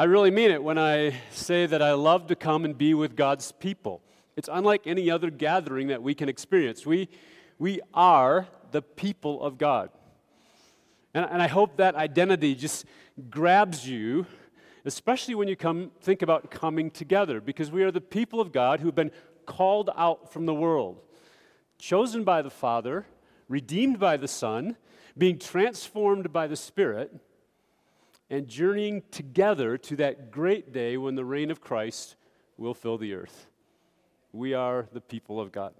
I really mean it when I say that I love to come and be with God's people. It's unlike any other gathering that we can experience. We, we are the people of God. And, and I hope that identity just grabs you, especially when you come think about coming together, because we are the people of God who've been called out from the world, chosen by the Father, redeemed by the Son, being transformed by the Spirit, and journeying together to that great day when the reign of Christ will fill the earth. We are the people of God.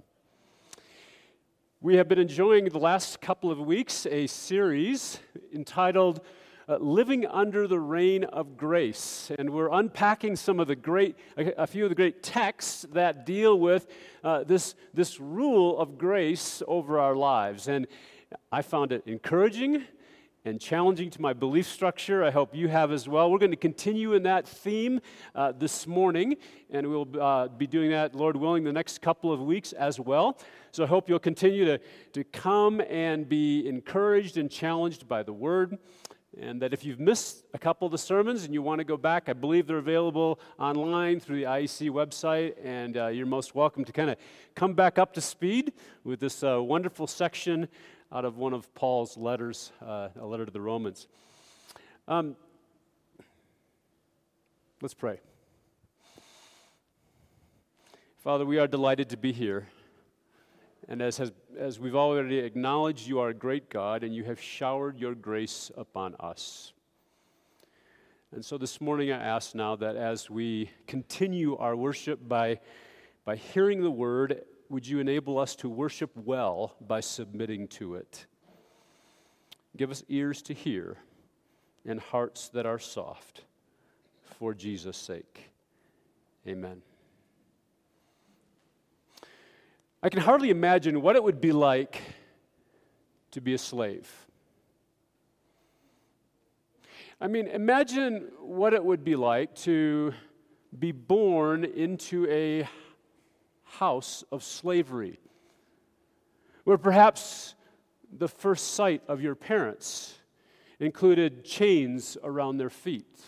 We have been enjoying the last couple of weeks a series entitled uh, Living Under the Reign of Grace. And we're unpacking some of the great, a, few of the great texts that deal with uh, this, this rule of grace over our lives. And I found it encouraging and challenging to my belief structure. I hope you have as well. We're going to continue in that theme uh, this morning, and we'll uh, be doing that, Lord willing, the next couple of weeks as well. So I hope you'll continue to, to come and be encouraged and challenged by the Word. And that if you've missed a couple of the sermons and you want to go back, I believe they're available online through the IEC website, and uh, you're most welcome to kind of come back up to speed with this uh, wonderful section out of one of Paul's letters, uh, a letter to the Romans. Um, let's pray. Father, we are delighted to be here. And as, has, as we've already acknowledged, you are a great God and you have showered your grace upon us. And so this morning I ask now that as we continue our worship by, by hearing the word would you enable us to worship well by submitting to it? Give us ears to hear and hearts that are soft for Jesus' sake. Amen. I can hardly imagine what it would be like to be a slave. I mean, imagine what it would be like to be born into a house of slavery, where perhaps the first sight of your parents included chains around their feet.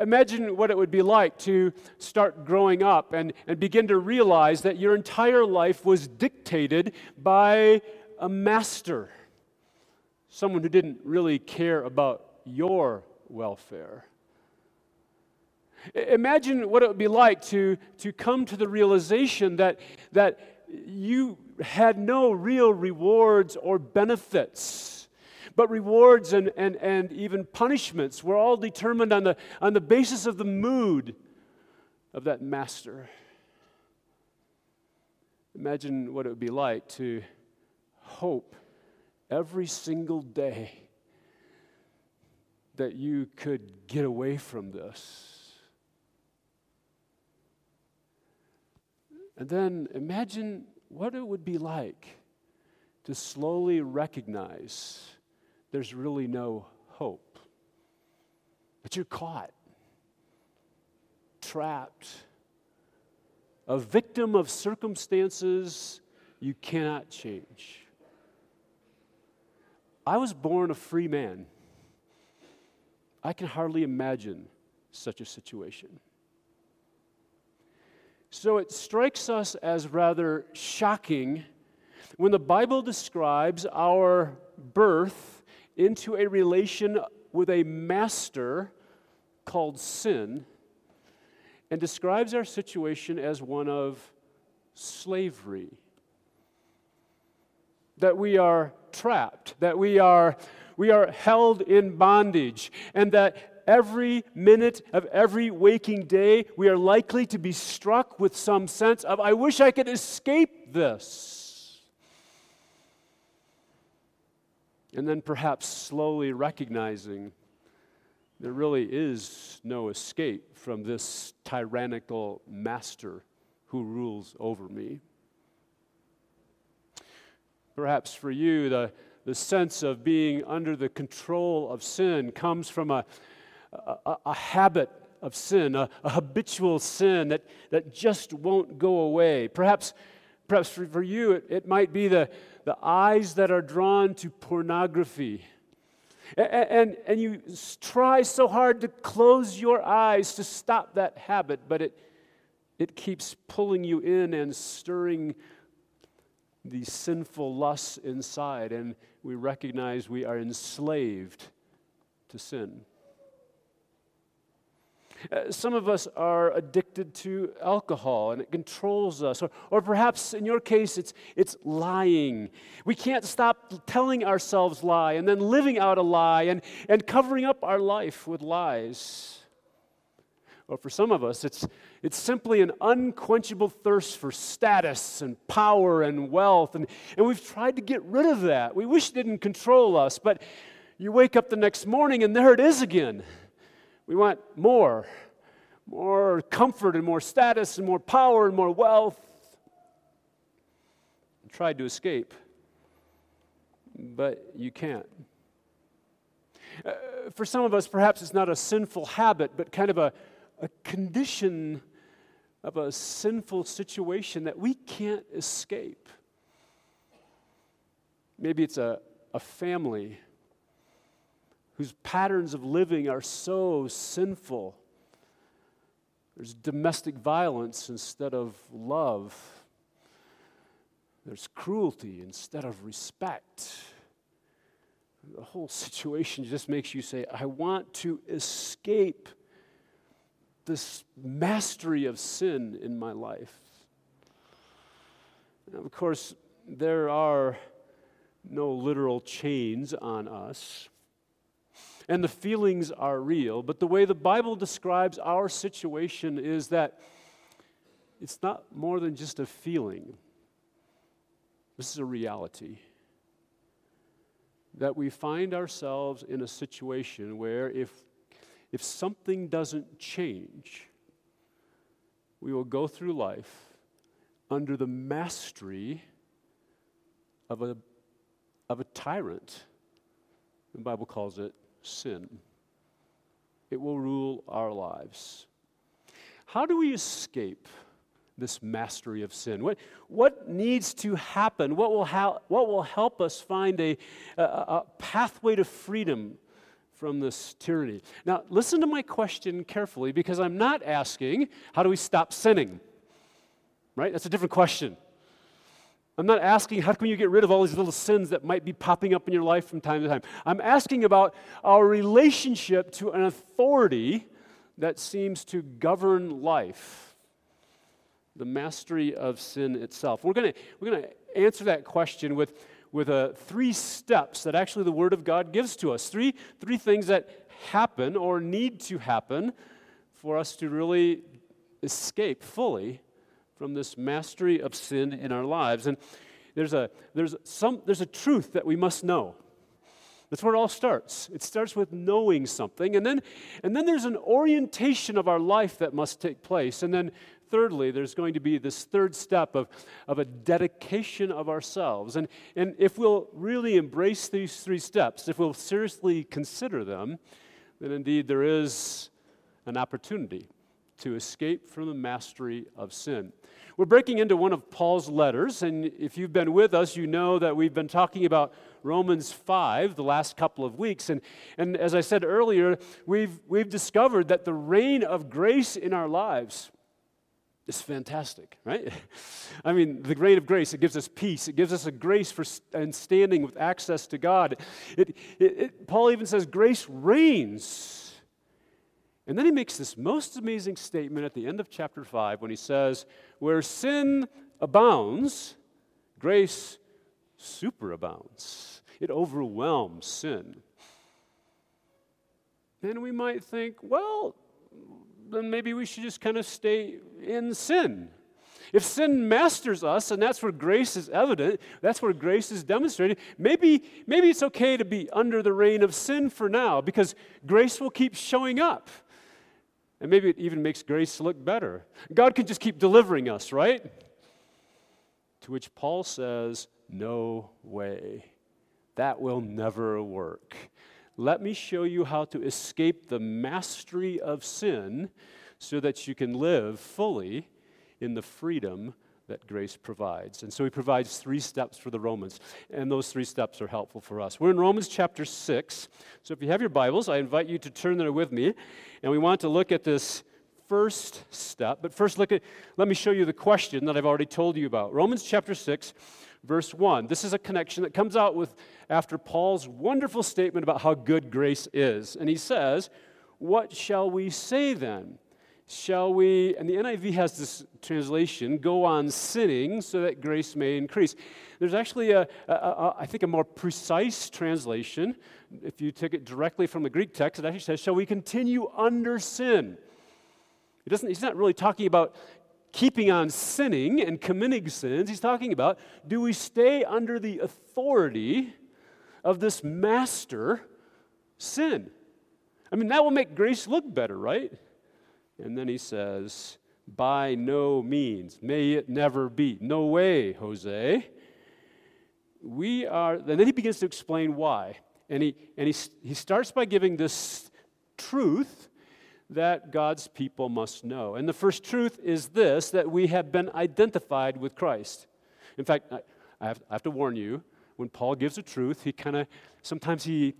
Imagine what it would be like to start growing up and, and begin to realize that your entire life was dictated by a master, someone who didn't really care about your welfare. Imagine what it would be like to, to come to the realization that, that you had no real rewards or benefits, but rewards and, and, and even punishments were all determined on the, on the basis of the mood of that master. Imagine what it would be like to hope every single day that you could get away from this And then imagine what it would be like to slowly recognize there's really no hope. But you're caught, trapped, a victim of circumstances you cannot change. I was born a free man. I can hardly imagine such a situation. So it strikes us as rather shocking when the Bible describes our birth into a relation with a master called sin and describes our situation as one of slavery. That we are trapped, that we are, we are held in bondage, and that every minute of every waking day, we are likely to be struck with some sense of, I wish I could escape this. And then perhaps slowly recognizing there really is no escape from this tyrannical master who rules over me. Perhaps for you, the, the sense of being under the control of sin comes from a, a, a habit of sin, a, a, habitual sin that, that just won't go away. Perhaps, perhaps for, for you, it, it might be the, the eyes that are drawn to pornography And, and, and you try so hard to close your eyes to stop that habit, but it, it keeps pulling you in and stirring the sinful lusts inside, and we recognize we are enslaved to sin. Uh, some of us are addicted to alcohol and it controls us. Or, or perhaps in your case, it's, it's lying. We can't stop telling ourselves lie and then living out a lie and, and covering up our life with lies. Or for some of us, it's, it's simply an unquenchable thirst for status and power and wealth. And, and we've tried to get rid of that. We wish it didn't control us, but you wake up the next morning and there it is again. We want more, more comfort and more status and more power and more wealth. I tried to escape, but you can't. Uh, for some of us, perhaps it's not a sinful habit, but kind of a, a condition of a sinful situation that we can't escape. Maybe it's a, a family whose patterns of living are so sinful. There's domestic violence instead of love. There's cruelty instead of respect. The whole situation just makes you say, I want to escape this mastery of sin in my life. Now, of course, there are no literal chains on us and the feelings are real. But the way the Bible describes our situation is that it's not more than just a feeling, this is a reality. That we find ourselves in a situation where if, if something doesn't change, we will go through life under the mastery of a, of a tyrant. The Bible calls it sin. It will rule our lives. How do we escape this mastery of sin? What, what needs to happen? What will, ha- what will help us find a, a, a pathway to freedom from this tyranny? Now, listen to my question carefully because I'm not asking, how do we stop sinning? Right? That's a different question. I'm not asking how can you get rid of all these little sins that might be popping up in your life from time to time. I'm asking about our relationship to an authority that seems to govern life. The mastery of sin itself. We're going we're gonna answer that question with, with uh, three steps that actually the Word of God gives to us. Three, three things that happen or need to happen for us to really escape fully from this mastery of sin in our lives. And there's a, there's some, there's a truth that we must know. That's where it all starts. It starts with knowing something, and then, and then there's an orientation of our life that must take place. And then, thirdly, there's going to be this third step of, of a dedication of ourselves. And, and if we'll really embrace these three steps, if we'll seriously consider them, then indeed there is an opportunity to escape from the mastery of sin. We're breaking into one of Paul's letters, and if you've been with us, you know that we've been talking about Romans 5 the last couple of weeks. And, and as I said earlier, we've, we've discovered that the reign of grace in our lives is fantastic, right? I mean, the reign of grace, it gives us peace. It gives us a grace for and standing with access to God. It, it, it, Paul even says grace reigns and then he makes this most amazing statement at the end of chapter 5 when he says, Where sin abounds, grace superabounds. It overwhelms sin. And we might think, well, then maybe we should just kind of stay in sin. If sin masters us, and that's where grace is evident, that's where grace is demonstrated, maybe, maybe it's okay to be under the reign of sin for now because grace will keep showing up. And maybe it even makes grace look better. God can just keep delivering us, right? To which Paul says, No way. That will never work. Let me show you how to escape the mastery of sin so that you can live fully in the freedom that grace provides. And so he provides three steps for the Romans, and those three steps are helpful for us. We're in Romans chapter 6. So if you have your Bibles, I invite you to turn there with me, and we want to look at this first step. But first look at let me show you the question that I've already told you about. Romans chapter 6 verse 1. This is a connection that comes out with after Paul's wonderful statement about how good grace is. And he says, "What shall we say then?" Shall we, and the NIV has this translation, go on sinning so that grace may increase. There's actually, a, a, a, I think, a more precise translation. If you take it directly from the Greek text, it actually says, shall we continue under sin? It doesn't, he's not really talking about keeping on sinning and committing sins. He's talking about, do we stay under the authority of this master sin? I mean, that will make grace look better, right? And then he says, By no means, may it never be. No way, Jose. We are, and then he begins to explain why. And he, and he, he starts by giving this truth that God's people must know. And the first truth is this that we have been identified with Christ. In fact, I, have, I have to warn you, when Paul gives a truth, he kind of, sometimes he,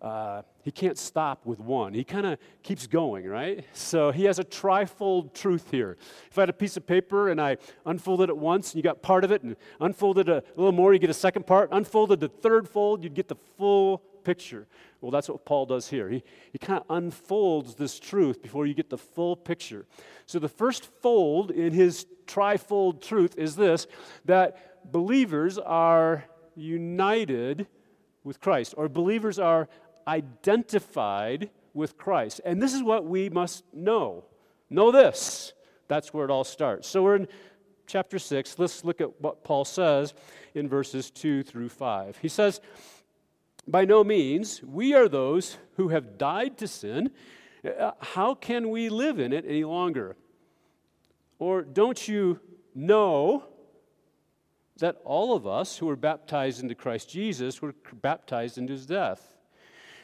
uh, he can't stop with one. He kind of keeps going, right? So he has a trifold truth here. If I had a piece of paper and I unfolded it once and you got part of it, and unfolded a, little more, you get a second part, unfolded the third fold, you'd get the full picture. Well, that's what Paul does here. He, he kind of unfolds this truth before you get the full picture. So the first fold in his trifold truth is this that believers are united with Christ, or believers are identified with Christ. And this is what we must know. Know this. That's where it all starts. So we're in chapter 6. Let's look at what Paul says in verses 2 through 5. He says, By no means, we are those who have died to sin. Uh, how can we live in it any longer? Or don't you know that all of us who were baptized into Christ Jesus were baptized into his death?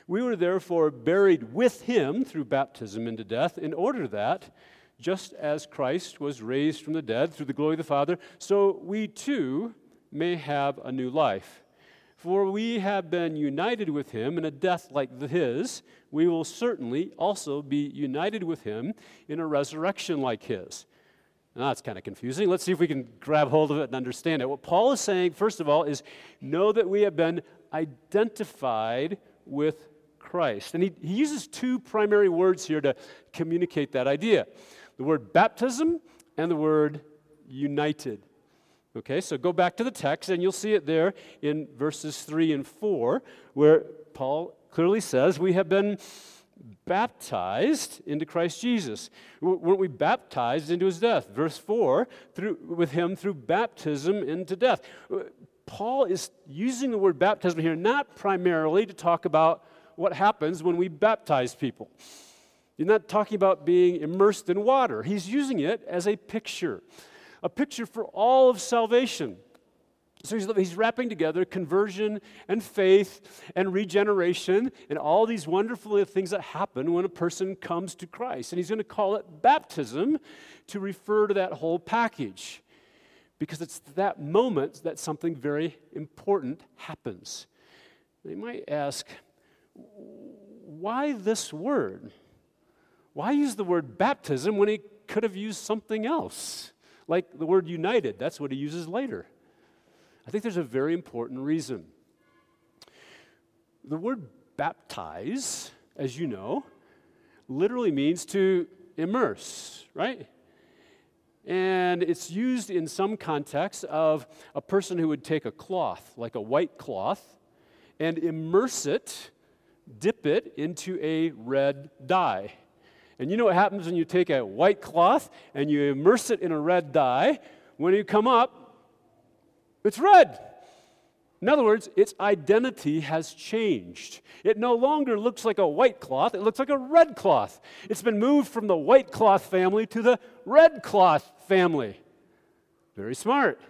We were therefore buried with him through baptism into death, in order that, just as Christ was raised from the dead through the glory of the Father, so we too may have a new life. For we have been united with him in a death like his, we will certainly also be united with him in a resurrection like his. Now, that's kind of confusing. Let's see if we can grab hold of it and understand it. What Paul is saying, first of all, is know that we have been identified with Christ. And he, he uses two primary words here to communicate that idea the word baptism and the word united. Okay, so go back to the text and you'll see it there in verses 3 and 4, where Paul clearly says, We have been baptized into Christ Jesus. Weren't we baptized into his death? Verse 4, through, with him through baptism into death. Uh, Paul is using the word baptism here not primarily to talk about what happens when we baptize people. He's not talking about being immersed in water. He's using it as a picture, a picture for all of salvation. So he's, he's, wrapping together conversion and faith and regeneration and all these wonderful things that happen when a person comes to Christ. And he's going to call it baptism to refer to that whole package because it's that moment that something very important happens. They might ask, why this word? Why use the word baptism when he could have used something else? Like the word united, that's what he uses later. I think there's a very important reason. The word baptize, as you know, literally means to immerse, right? And it's used in some contexts of a person who would take a cloth, like a white cloth, and immerse it dip it into a red dye. And you know what happens when you take a white cloth and you immerse it in a red dye? When you come up, it's red. In other words, its identity has changed. It no longer looks like a white cloth, it looks like a red cloth. It's been moved from the white cloth family to the red cloth family. Very smart.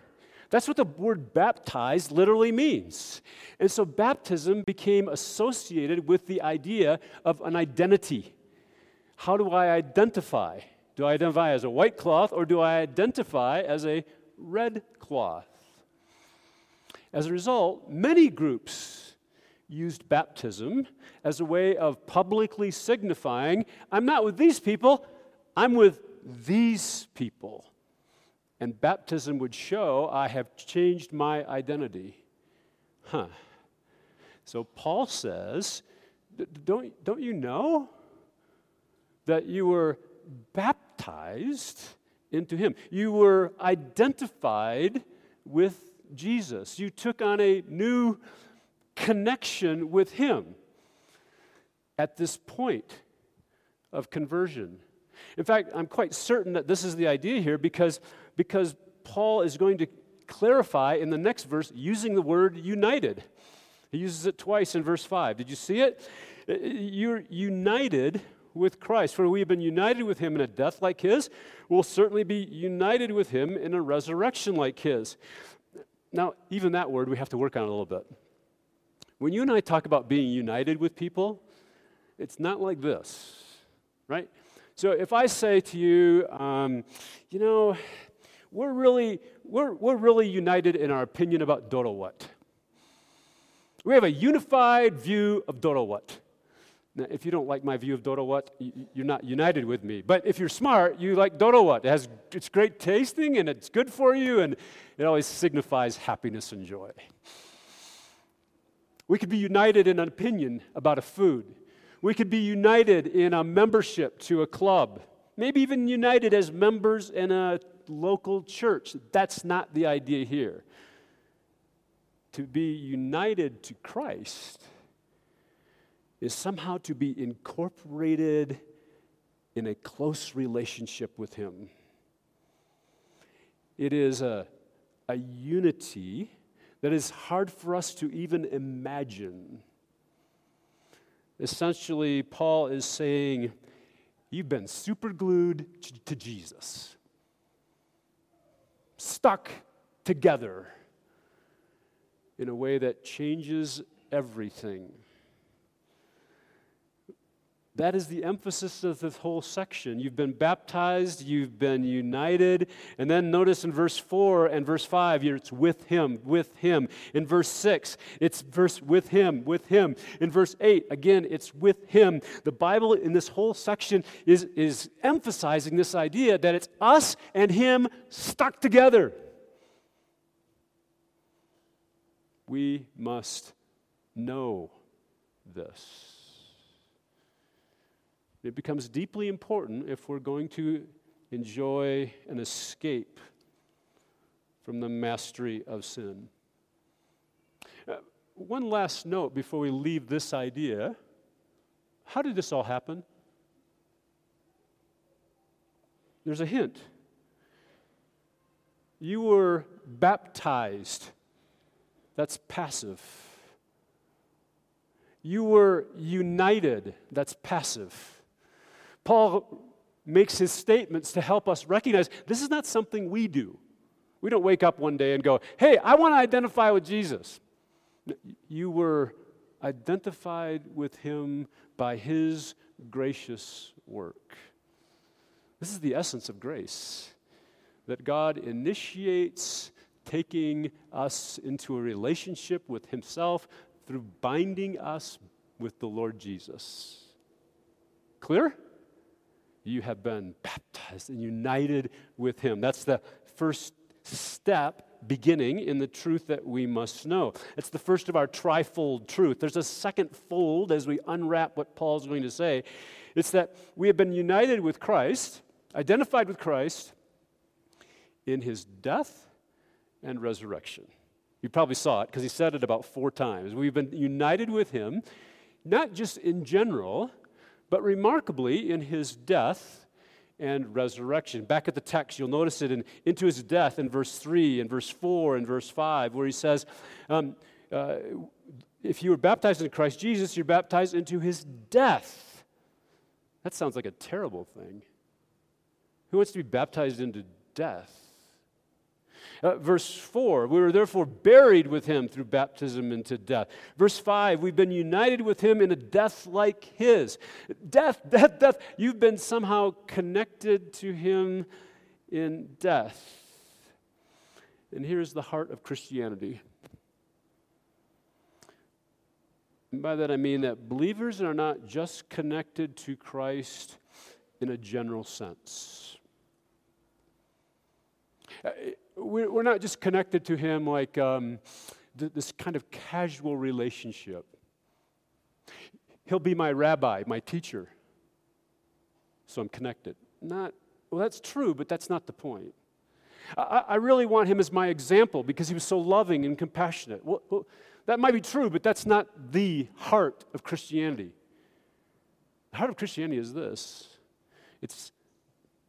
That's what the word baptized literally means. And so baptism became associated with the idea of an identity. How do I identify? Do I identify as a white cloth or do I identify as a red cloth. As a result, many groups used baptism as a way of publicly signifying I'm not with these people, I'm with these people. And baptism would show I have changed my identity. Huh. So Paul says, don't, don't you know that you were baptized into him? You were identified with Jesus. You took on a new connection with him at this point of conversion. In fact, I'm quite certain that this is the idea here because, because Paul is going to clarify in the next verse using the word united. He uses it twice in verse 5. Did you see it? Uh, you're united with Christ. For we have been united with him in a death like his, we'll certainly be united with him in a resurrection like his. Now, even that word we have to work on a little bit. When you and I talk about being united with people, it's not like this, right? So if I say to you, um, you know, we're really, we're, we're really united in our opinion about Dorowat. We have a unified view of Dorowat. Now, if you don't like my view of Dorowat, you're not united with me. But if you're smart, you like Dorowat. It has, it's great tasting and it's good for you and it always signifies happiness and joy. We could be united in an opinion about a food. We could be united in a membership to a club. Maybe even united as members in a local church. That's not the idea here. To be united to Christ is somehow to be incorporated in a close relationship with Him. It is a, a unity that is hard for us to even imagine. Essentially, Paul is saying, You've been superglued to Jesus, stuck together in a way that changes everything. That is the emphasis of this whole section. You've been baptized, you've been united. And then notice in verse 4 and verse 5, it's with him, with him. In verse 6, it's verse with him, with him. In verse 8, again, it's with him. The Bible in this whole section is, is emphasizing this idea that it's us and him stuck together. We must know this. It becomes deeply important if we're going to enjoy an escape from the mastery of sin. Uh, one last note before we leave this idea how did this all happen? There's a hint. You were baptized. That's passive. You were united. That's passive. Paul makes his statements to help us recognize this is not something we do. We don't wake up one day and go, hey, I want to identify with Jesus. You were identified with him by his gracious work. This is the essence of grace that God initiates taking us into a relationship with himself through binding us with the Lord Jesus. Clear? You have been baptized and united with him. That's the first step beginning in the truth that we must know. It's the first of our trifold truth. There's a second fold as we unwrap what Paul's going to say. It's that we have been united with Christ, identified with Christ in his death and resurrection. You probably saw it because he said it about four times. We've been united with him, not just in general, but remarkably, in his death and resurrection. Back at the text, you'll notice it in, into his death in verse 3 and verse 4 and verse 5, where he says, um, uh, If you were baptized in Christ Jesus, you're baptized into his death. That sounds like a terrible thing. Who wants to be baptized into death? Uh, verse 4, we were therefore buried with him through baptism into death. Verse 5, we've been united with him in a death like his. Death, death, death. You've been somehow connected to him in death. And here's the heart of Christianity. And by that I mean that believers are not just connected to Christ in a general sense. We're not just connected to Him like um, this kind of casual relationship. He'll be my rabbi, my teacher, so I'm connected. Not, well, that's true, but that's not the point. I, I really want him as my example because he was so loving and compassionate. Well, well, that might be true, but that's not the heart of Christianity. The heart of Christianity is this it's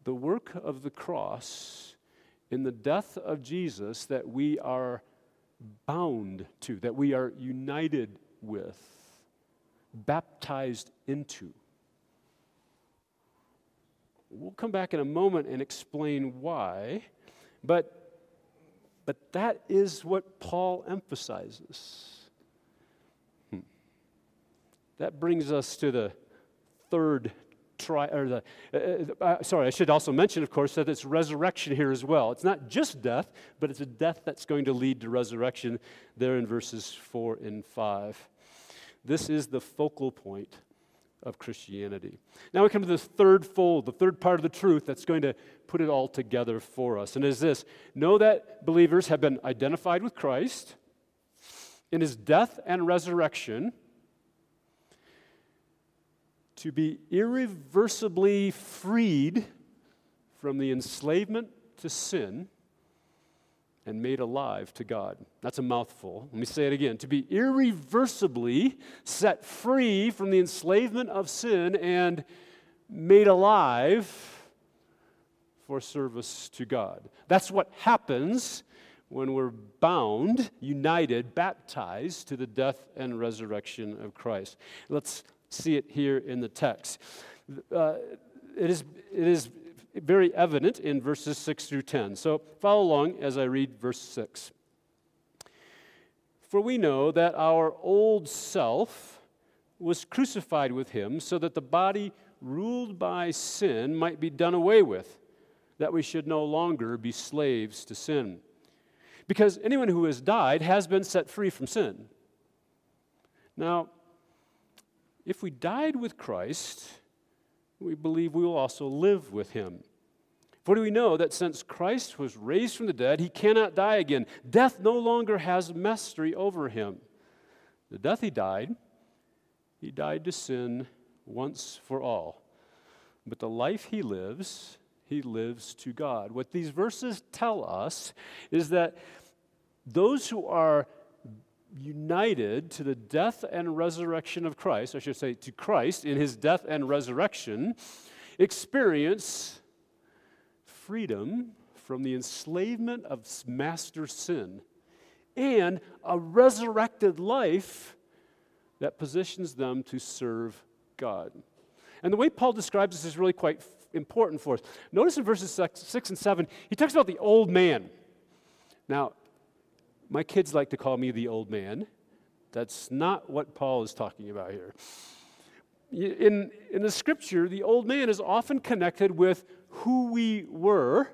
the work of the cross in the death of Jesus that we are bound to, that we are united with, baptized into. We'll come back in a moment and explain why, but, but that is what Paul emphasizes. Hmm. That brings us to the third tri- or the, uh, uh, uh, sorry, I should also mention, of course, that it's resurrection here as well. It's not just death, but it's a death that's going to lead to resurrection there in verses 4 and 5. This is the focal point of Christianity. Now we come to this third fold, the third part of the truth that's going to put it all together for us. And is this know that believers have been identified with Christ in his death and resurrection to be irreversibly freed from the enslavement to sin and made alive to God. That's a mouthful. Let me say it again. To be irreversibly set free from the enslavement of sin and made alive for service to God. That's what happens when we're bound, united, baptized to the death and resurrection of Christ. Let's see it here in the text. Uh, it, is, it is very evident in verses 6 through 10. So follow along as I read verse 6. For we know that our old self was crucified with him so that the body ruled by sin might be done away with, that we should no longer be slaves to sin. Because anyone who has died has been set free from sin. Now, if we died with Christ, we believe we will also live with him. For do we know that since Christ was raised from the dead, he cannot die again? Death no longer has mastery over him. The death he died, he died to sin once for all. But the life he lives, he lives to God. What these verses tell us is that those who are united to the death and resurrection of Christ, I should say to Christ in his death and resurrection, experience freedom from the enslavement of master sin and a resurrected life that positions them to serve God. And the way Paul describes this is really quite important for us. Notice in verses 6 and 7, he talks about the old man. Now, my kids like to call me the old man. That's not what Paul is talking about here. In, in the scripture, the old man is often connected with who we were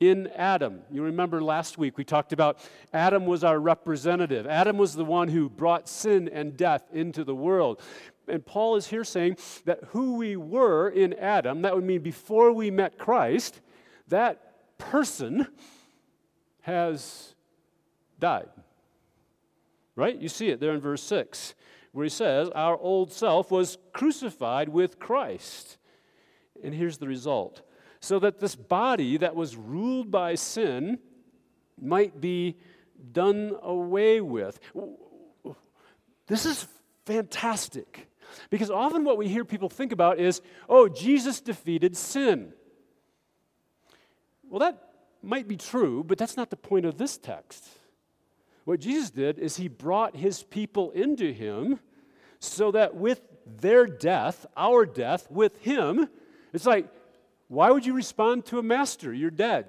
in Adam. You remember last week we talked about Adam was our representative. Adam was the one who brought sin and death into the world. And Paul is here saying that who we were in Adam, that would mean before we met Christ, that person has died. Right? You see it there in verse 6, where he says, Our old self was crucified with Christ. And here's the result so that this body that was ruled by sin might be done away with. This is fantastic. Because often what we hear people think about is, oh, Jesus defeated sin. Well, that might be true, but that's not the point of this text. What Jesus did is he brought his people into him so that with their death, our death, with him, it's like, why would you respond to a master? You're dead.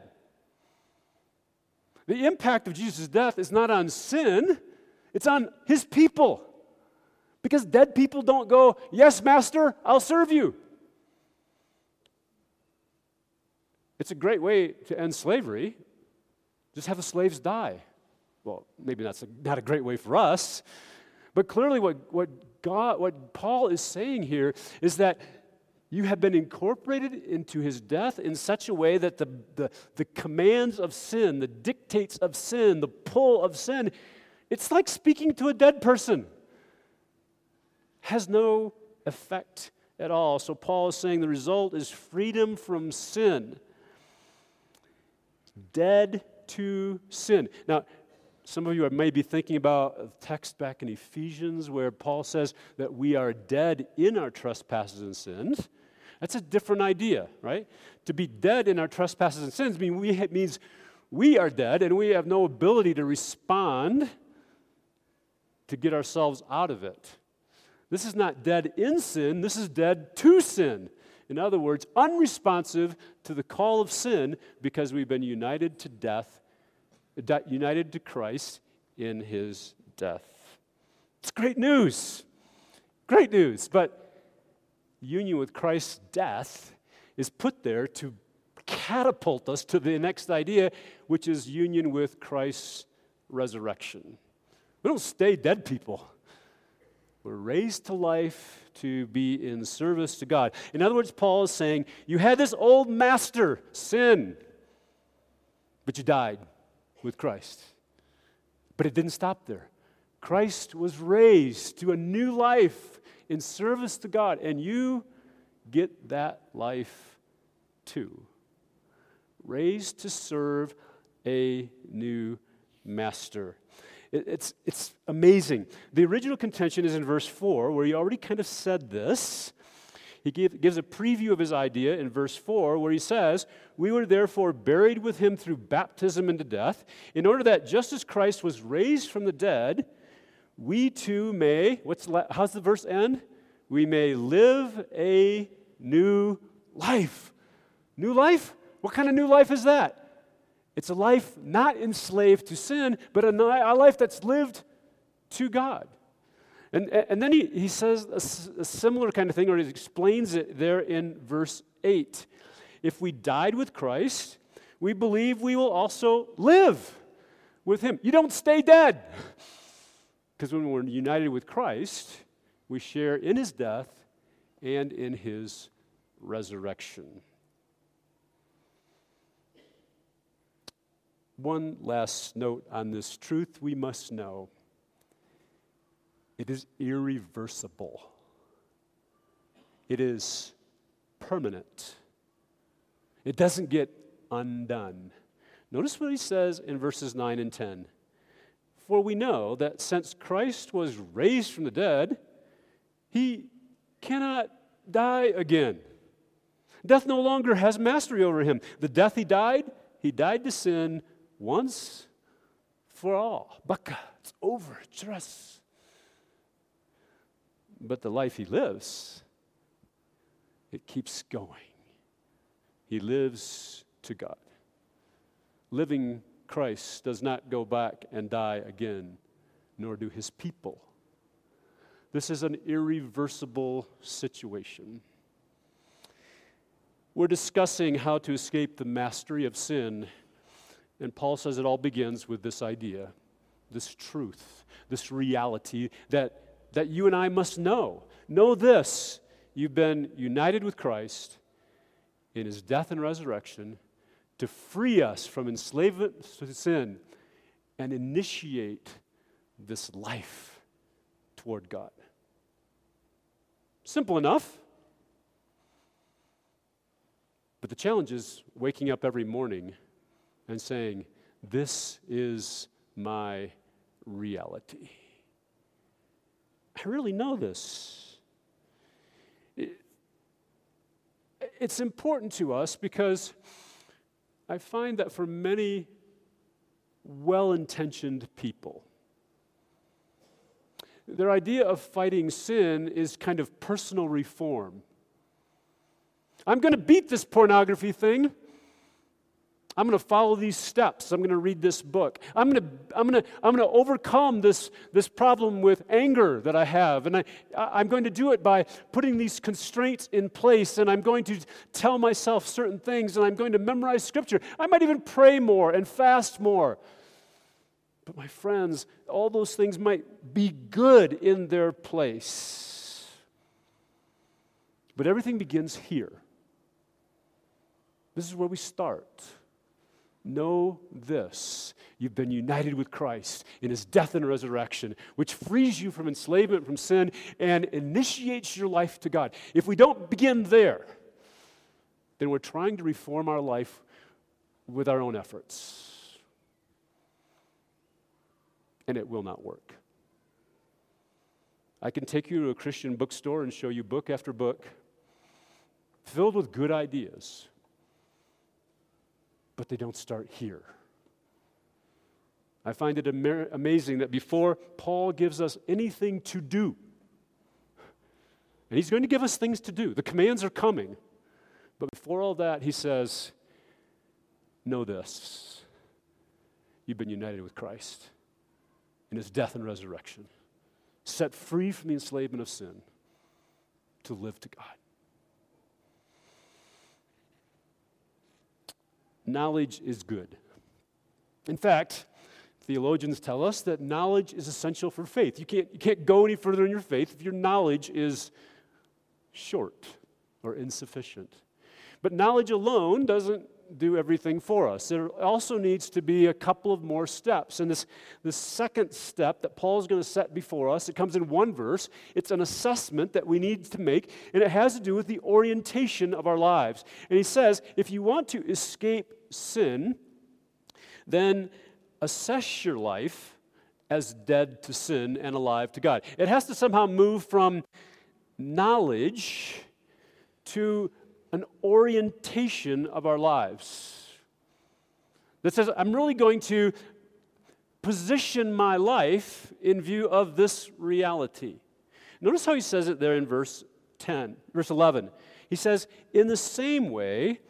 The impact of Jesus' death is not on sin, it's on his people. Because dead people don't go, Yes, master, I'll serve you. It's a great way to end slavery, Just have the slaves die. Well, maybe that's a, not a great way for us, but clearly what, what God, what Paul is saying here is that you have been incorporated into his death in such a way that the, the, the commands of sin, the dictates of sin, the pull of sin, it's like speaking to a dead person. Has no effect at all. So Paul is saying the result is freedom from sin. Dead to sin. Now, some of you may be thinking about a text back in Ephesians where Paul says that we are dead in our trespasses and sins. That's a different idea, right? To be dead in our trespasses and sins mean we, means we are dead and we have no ability to respond to get ourselves out of it. This is not dead in sin, this is dead to sin. In other words, unresponsive to the call of sin because we've been united to death, united to Christ in his death. It's great news. Great news. But union with Christ's death is put there to catapult us to the next idea, which is union with Christ's resurrection. We don't stay dead people. We're raised to life to be in service to God. In other words, Paul is saying, You had this old master, sin, but you died with Christ. But it didn't stop there. Christ was raised to a new life in service to God, and you get that life too. Raised to serve a new master. It's, it's amazing. The original contention is in verse 4, where he already kind of said this. He give, gives a preview of his idea in verse 4, where he says, We were therefore buried with him through baptism into death, in order that just as Christ was raised from the dead, we too may, what's, how's the verse end? We may live a new life. New life? What kind of new life is that? It's a life not enslaved to sin, but a, a life that's lived to God. And, and then he, he says a, a similar kind of thing, or he explains it there in verse 8. If we died with Christ, we believe we will also live with him. You don't stay dead. Because when we're united with Christ, we share in his death and in his resurrection. One last note on this truth we must know it is irreversible, it is permanent, it doesn't get undone. Notice what he says in verses 9 and 10. For we know that since Christ was raised from the dead, he cannot die again. Death no longer has mastery over him. The death he died, he died to sin once for all. Baka, it's over, trust. But the life he lives, it keeps going. He lives to God. Living Christ does not go back and die again, nor do his people. This is an irreversible situation. We're discussing how to escape the mastery of sin and Paul says it all begins with this idea, this truth, this reality that, that you and I must know. Know this you've been united with Christ in his death and resurrection to free us from enslavement to sin and initiate this life toward God. Simple enough. But the challenge is waking up every morning and saying, This is my reality. I really know this. it's important to us because I find that for many well intentioned people, their idea of fighting sin is kind of personal reform. I'm going to beat this pornography thing. I'm going to follow these steps. I'm going to read this book. I'm going to, I'm going to, I'm going to overcome this, this problem with anger that I have. And I, I'm going to do it by putting these constraints in place. And I'm going to tell myself certain things. And I'm going to memorize scripture. I might even pray more and fast more. But my friends, all those things might be good in their place. But everything begins here. This is where we start. Know this you've been united with Christ in his death and resurrection, which frees you from enslavement from sin and initiates your life to God. If we don't begin there, then we're trying to reform our life with our own efforts. And it will not work. I can take you to a Christian bookstore and show you book after book filled with good ideas but they don't start here. I find it am- amazing that before Paul gives us anything to do, and he's going to give us things to do, the commands are coming. But before all that, he says, Know this you've been united with Christ in his death and resurrection, set free from the enslavement of sin to live to God. Knowledge is good. In fact, theologians tell us that knowledge is essential for faith. You can't, you can't go any further in your faith if your knowledge is short or insufficient. But knowledge alone doesn't do everything for us. There also needs to be a couple of more steps. And this, this second step that Paul is going to set before us, it comes in one verse. It's an assessment that we need to make, and it has to do with the orientation of our lives. And he says, if you want to escape sin, then assess your life as dead to sin and alive to God. It has to somehow move from knowledge to an orientation of our lives that says, I'm really going to position my life in view of this reality. Notice how he says it there in verse 10, verse 11. He says, In the same way,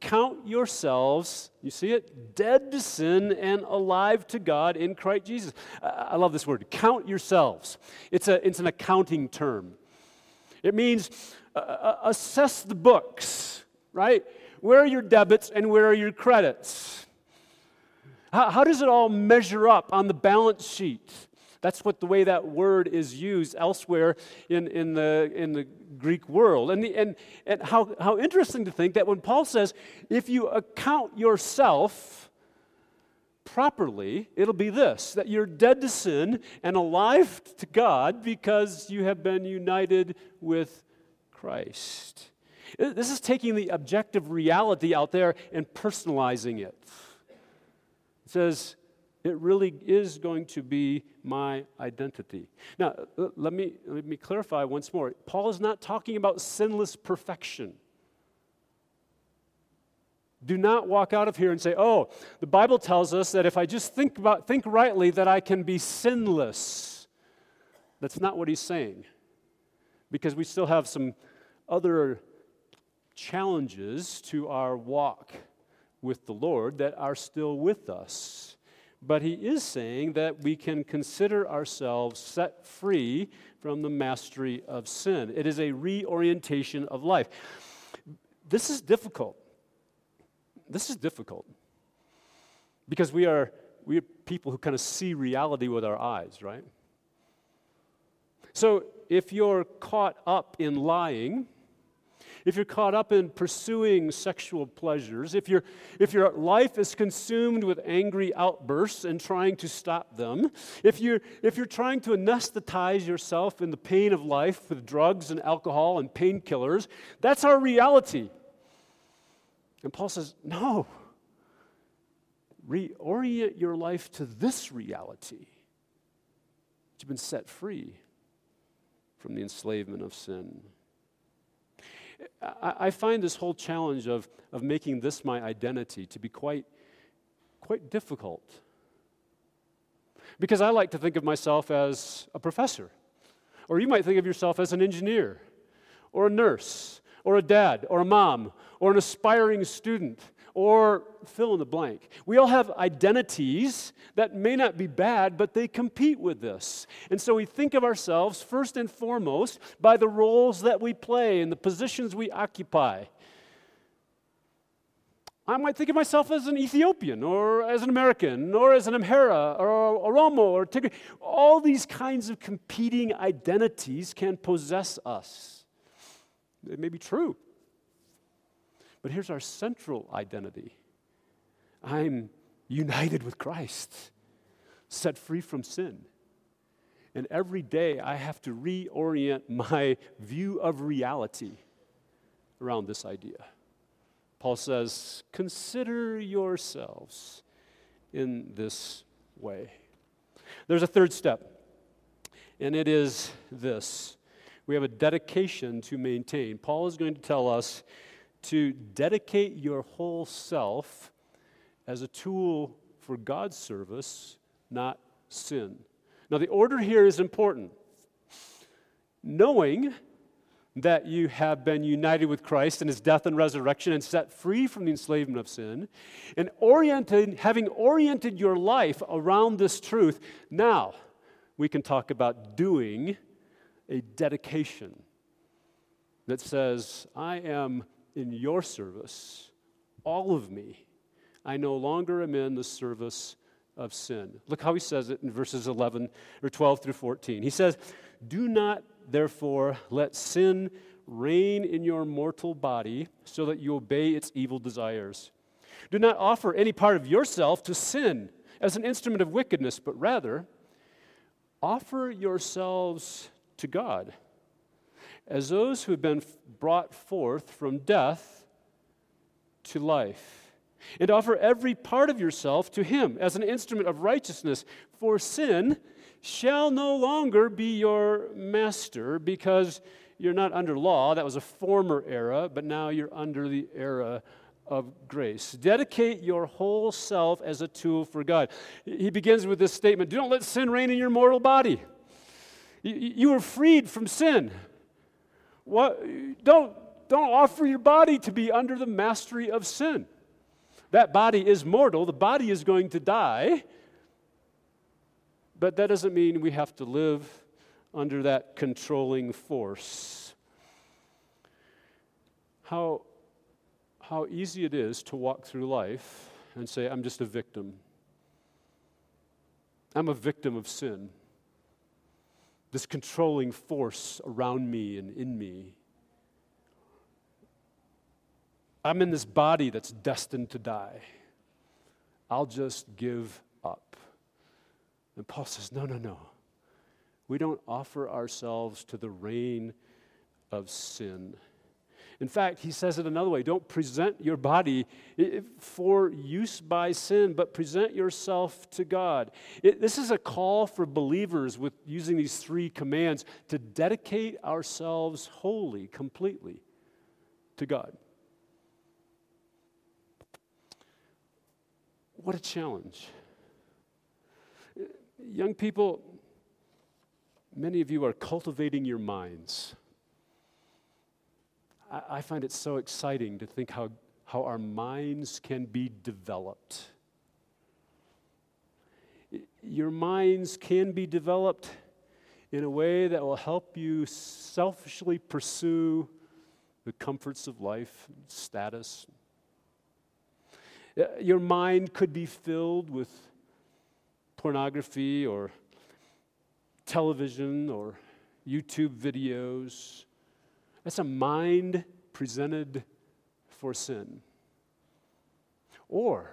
count yourselves, you see it, dead to sin and alive to God in Christ Jesus. I love this word, count yourselves. It's, a, it's an accounting term. It means uh, assess the books, right? Where are your debits and where are your credits? How, how does it all measure up on the balance sheet? That's what the way that word is used elsewhere in, in, the, in the Greek world. And, the, and, and how, how interesting to think that when Paul says, if you account yourself properly, it'll be this that you're dead to sin and alive to God because you have been united with Christ. This is taking the objective reality out there and personalizing it. It says, it really is going to be my identity. Now, let me, let me clarify once more. Paul is not talking about sinless perfection. Do not walk out of here and say, oh, the Bible tells us that if I just think, about, think rightly, that I can be sinless. That's not what he's saying. Because we still have some other challenges to our walk with the Lord that are still with us. But he is saying that we can consider ourselves set free from the mastery of sin. It is a reorientation of life. This is difficult. This is difficult because we are, we are people who kind of see reality with our eyes, right? So if you're caught up in lying, if you're caught up in pursuing sexual pleasures, if, you if your life is consumed with angry outbursts and trying to stop them, if you're, if you're trying to anesthetize yourself in the pain of life with drugs and alcohol and painkillers, that's our reality. And Paul says, no. Reorient your life to this reality. You've been set free from the enslavement of sin. I, find this whole challenge of, of making this my identity to be quite, quite difficult. Because I like to think of myself as a professor, or you might think of yourself as an engineer, or a nurse, or a dad, or a mom, or an aspiring student, or fill in the blank. We all have identities that may not be bad, but they compete with this. And so we think of ourselves first and foremost by the roles that we play and the positions we occupy. I might think of myself as an Ethiopian or as an American or as an Amhara or Oromo or Tigray. All these kinds of competing identities can possess us. It may be true. But here's our central identity I'm united with Christ, set free from sin. And every day I have to reorient my view of reality around this idea. Paul says, Consider yourselves in this way. There's a third step, and it is this we have a dedication to maintain. Paul is going to tell us to dedicate your whole self as a tool for God's service, not sin. Now, the order here is important. Knowing that you have been united with Christ in his death and resurrection and set free from the enslavement of sin, and oriented, having oriented your life around this truth, now we can talk about doing a dedication that says, I am in your service, all of me. I no longer am in the service of sin. Look how he says it in verses 11 or 12 through 14. He says, Do not Therefore, let sin reign in your mortal body so that you obey its evil desires. Do not offer any part of yourself to sin as an instrument of wickedness, but rather offer yourselves to God as those who have been brought forth from death to life. And offer every part of yourself to Him as an instrument of righteousness. For sin shall no longer be your master because you're not under law. That was a former era, but now you're under the era of grace. Dedicate your whole self as a tool for God. He begins with this statement Do not let sin reign in your mortal body. You were freed from sin. What, don't, don't offer your body to be under the mastery of sin. That body is mortal, the body is going to die. But that doesn't mean we have to live under that controlling force. How, how easy it is to walk through life and say, I'm just a victim. I'm a victim of sin. This controlling force around me and in me. I'm in this body that's destined to die. I'll just give up. And Paul says, no, no, no. We don't offer ourselves to the reign of sin. In fact, he says it another way don't present your body for use by sin, but present yourself to God. It, this is a call for believers with using these three commands to dedicate ourselves wholly, completely to God. What a challenge. Young people, many of you are cultivating your minds. I, I find it so exciting to think how, how our minds can be developed. Your minds can be developed in a way that will help you selfishly pursue the comforts of life, status. Your mind could be filled with pornography or television or YouTube videos. That's a mind presented for sin. Or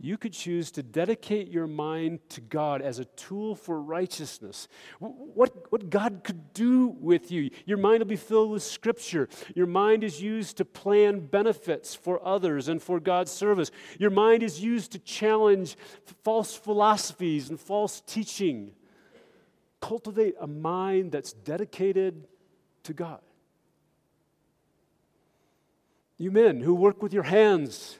you could choose to dedicate your mind to God as a tool for righteousness. What, what God could do with you. Your mind will be filled with Scripture. Your mind is used to plan benefits for others and for God's service. Your mind is used to challenge false philosophies and false teaching. Cultivate a mind that's dedicated to God. You men who work with your hands,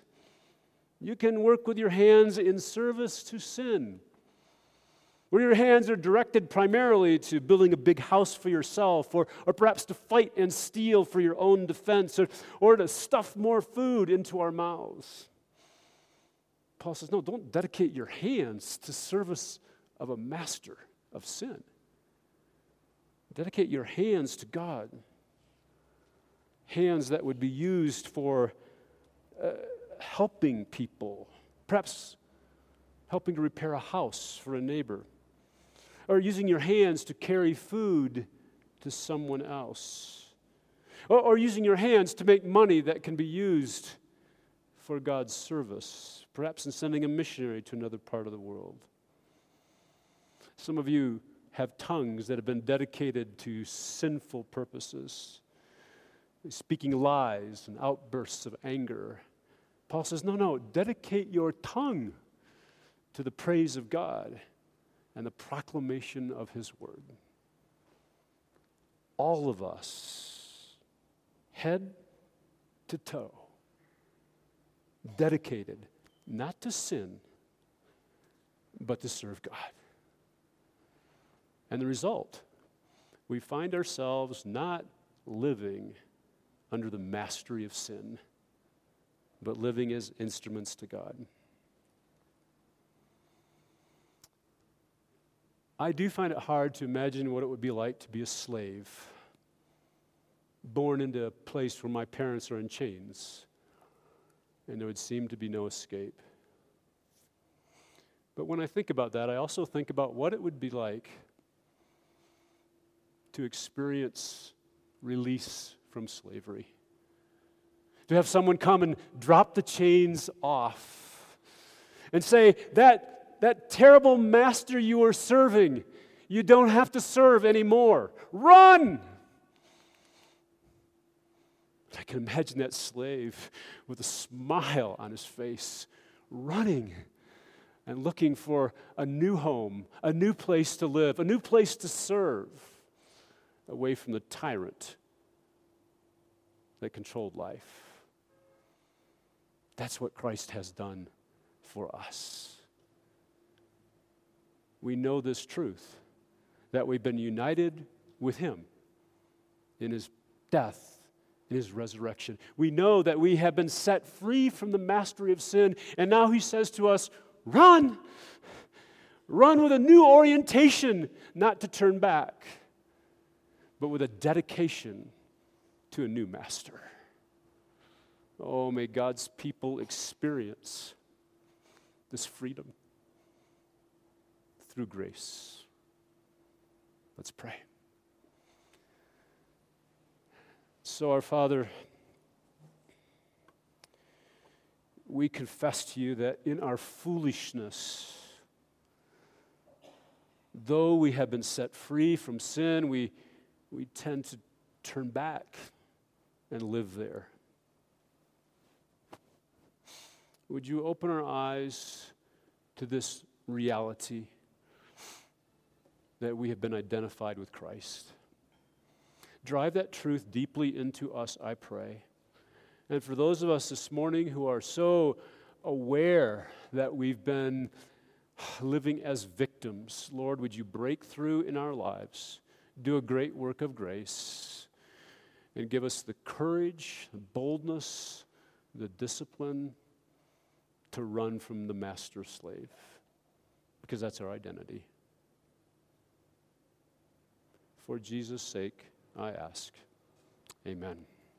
you can work with your hands in service to sin. where your hands are directed primarily to building a big house for yourself, or, or perhaps to fight and steal for your own defense, or, or to stuff more food into our mouths. Paul says, no, don't dedicate your hands to service of a master of sin. Dedicate your hands to God. Hands that would be used for uh, helping people, perhaps helping to repair a house for a neighbor, or using your hands to carry food to someone else, or, or using your hands to make money that can be used for God's service, perhaps in sending a missionary to another part of the world. Some of you have tongues that have been dedicated to sinful purposes, speaking lies and outbursts of anger. Paul says, No, no, dedicate your tongue to the praise of God and the proclamation of His word. All of us, head to toe, dedicated not to sin, but to serve God. And the result, we find ourselves not living under the mastery of sin, but living as instruments to God. I do find it hard to imagine what it would be like to be a slave, born into a place where my parents are in chains, and there would seem to be no escape. But when I think about that, I also think about what it would be like to experience release from slavery. To have someone come and drop the chains off and say, that, that terrible master you are serving, you don't have to serve anymore. Run! I can imagine that slave with a smile on his face, running and looking for a new home, a new place to live, a new place to serve away from the tyrant that controlled life. That's what Christ has done for us. We know this truth that we've been united with Him in His death, in His resurrection. We know that we have been set free from the mastery of sin, and now He says to us, Run! Run with a new orientation, not to turn back but with a dedication to a new master. Oh, may God's people experience this freedom through grace. Let's pray. So, our Father, we confess to you that in our foolishness, though we have been set free from sin, we we tend to turn back and live there. Would you open our eyes to this reality that we have been identified with Christ? Drive that truth deeply into us, I pray. And for those of us this morning who are so aware that we've been living as victims, Lord, would you break through in our lives? do a great work of grace and give us the courage, the boldness, the discipline to run from the master slave because that's our identity. For Jesus' sake, I ask. Amen.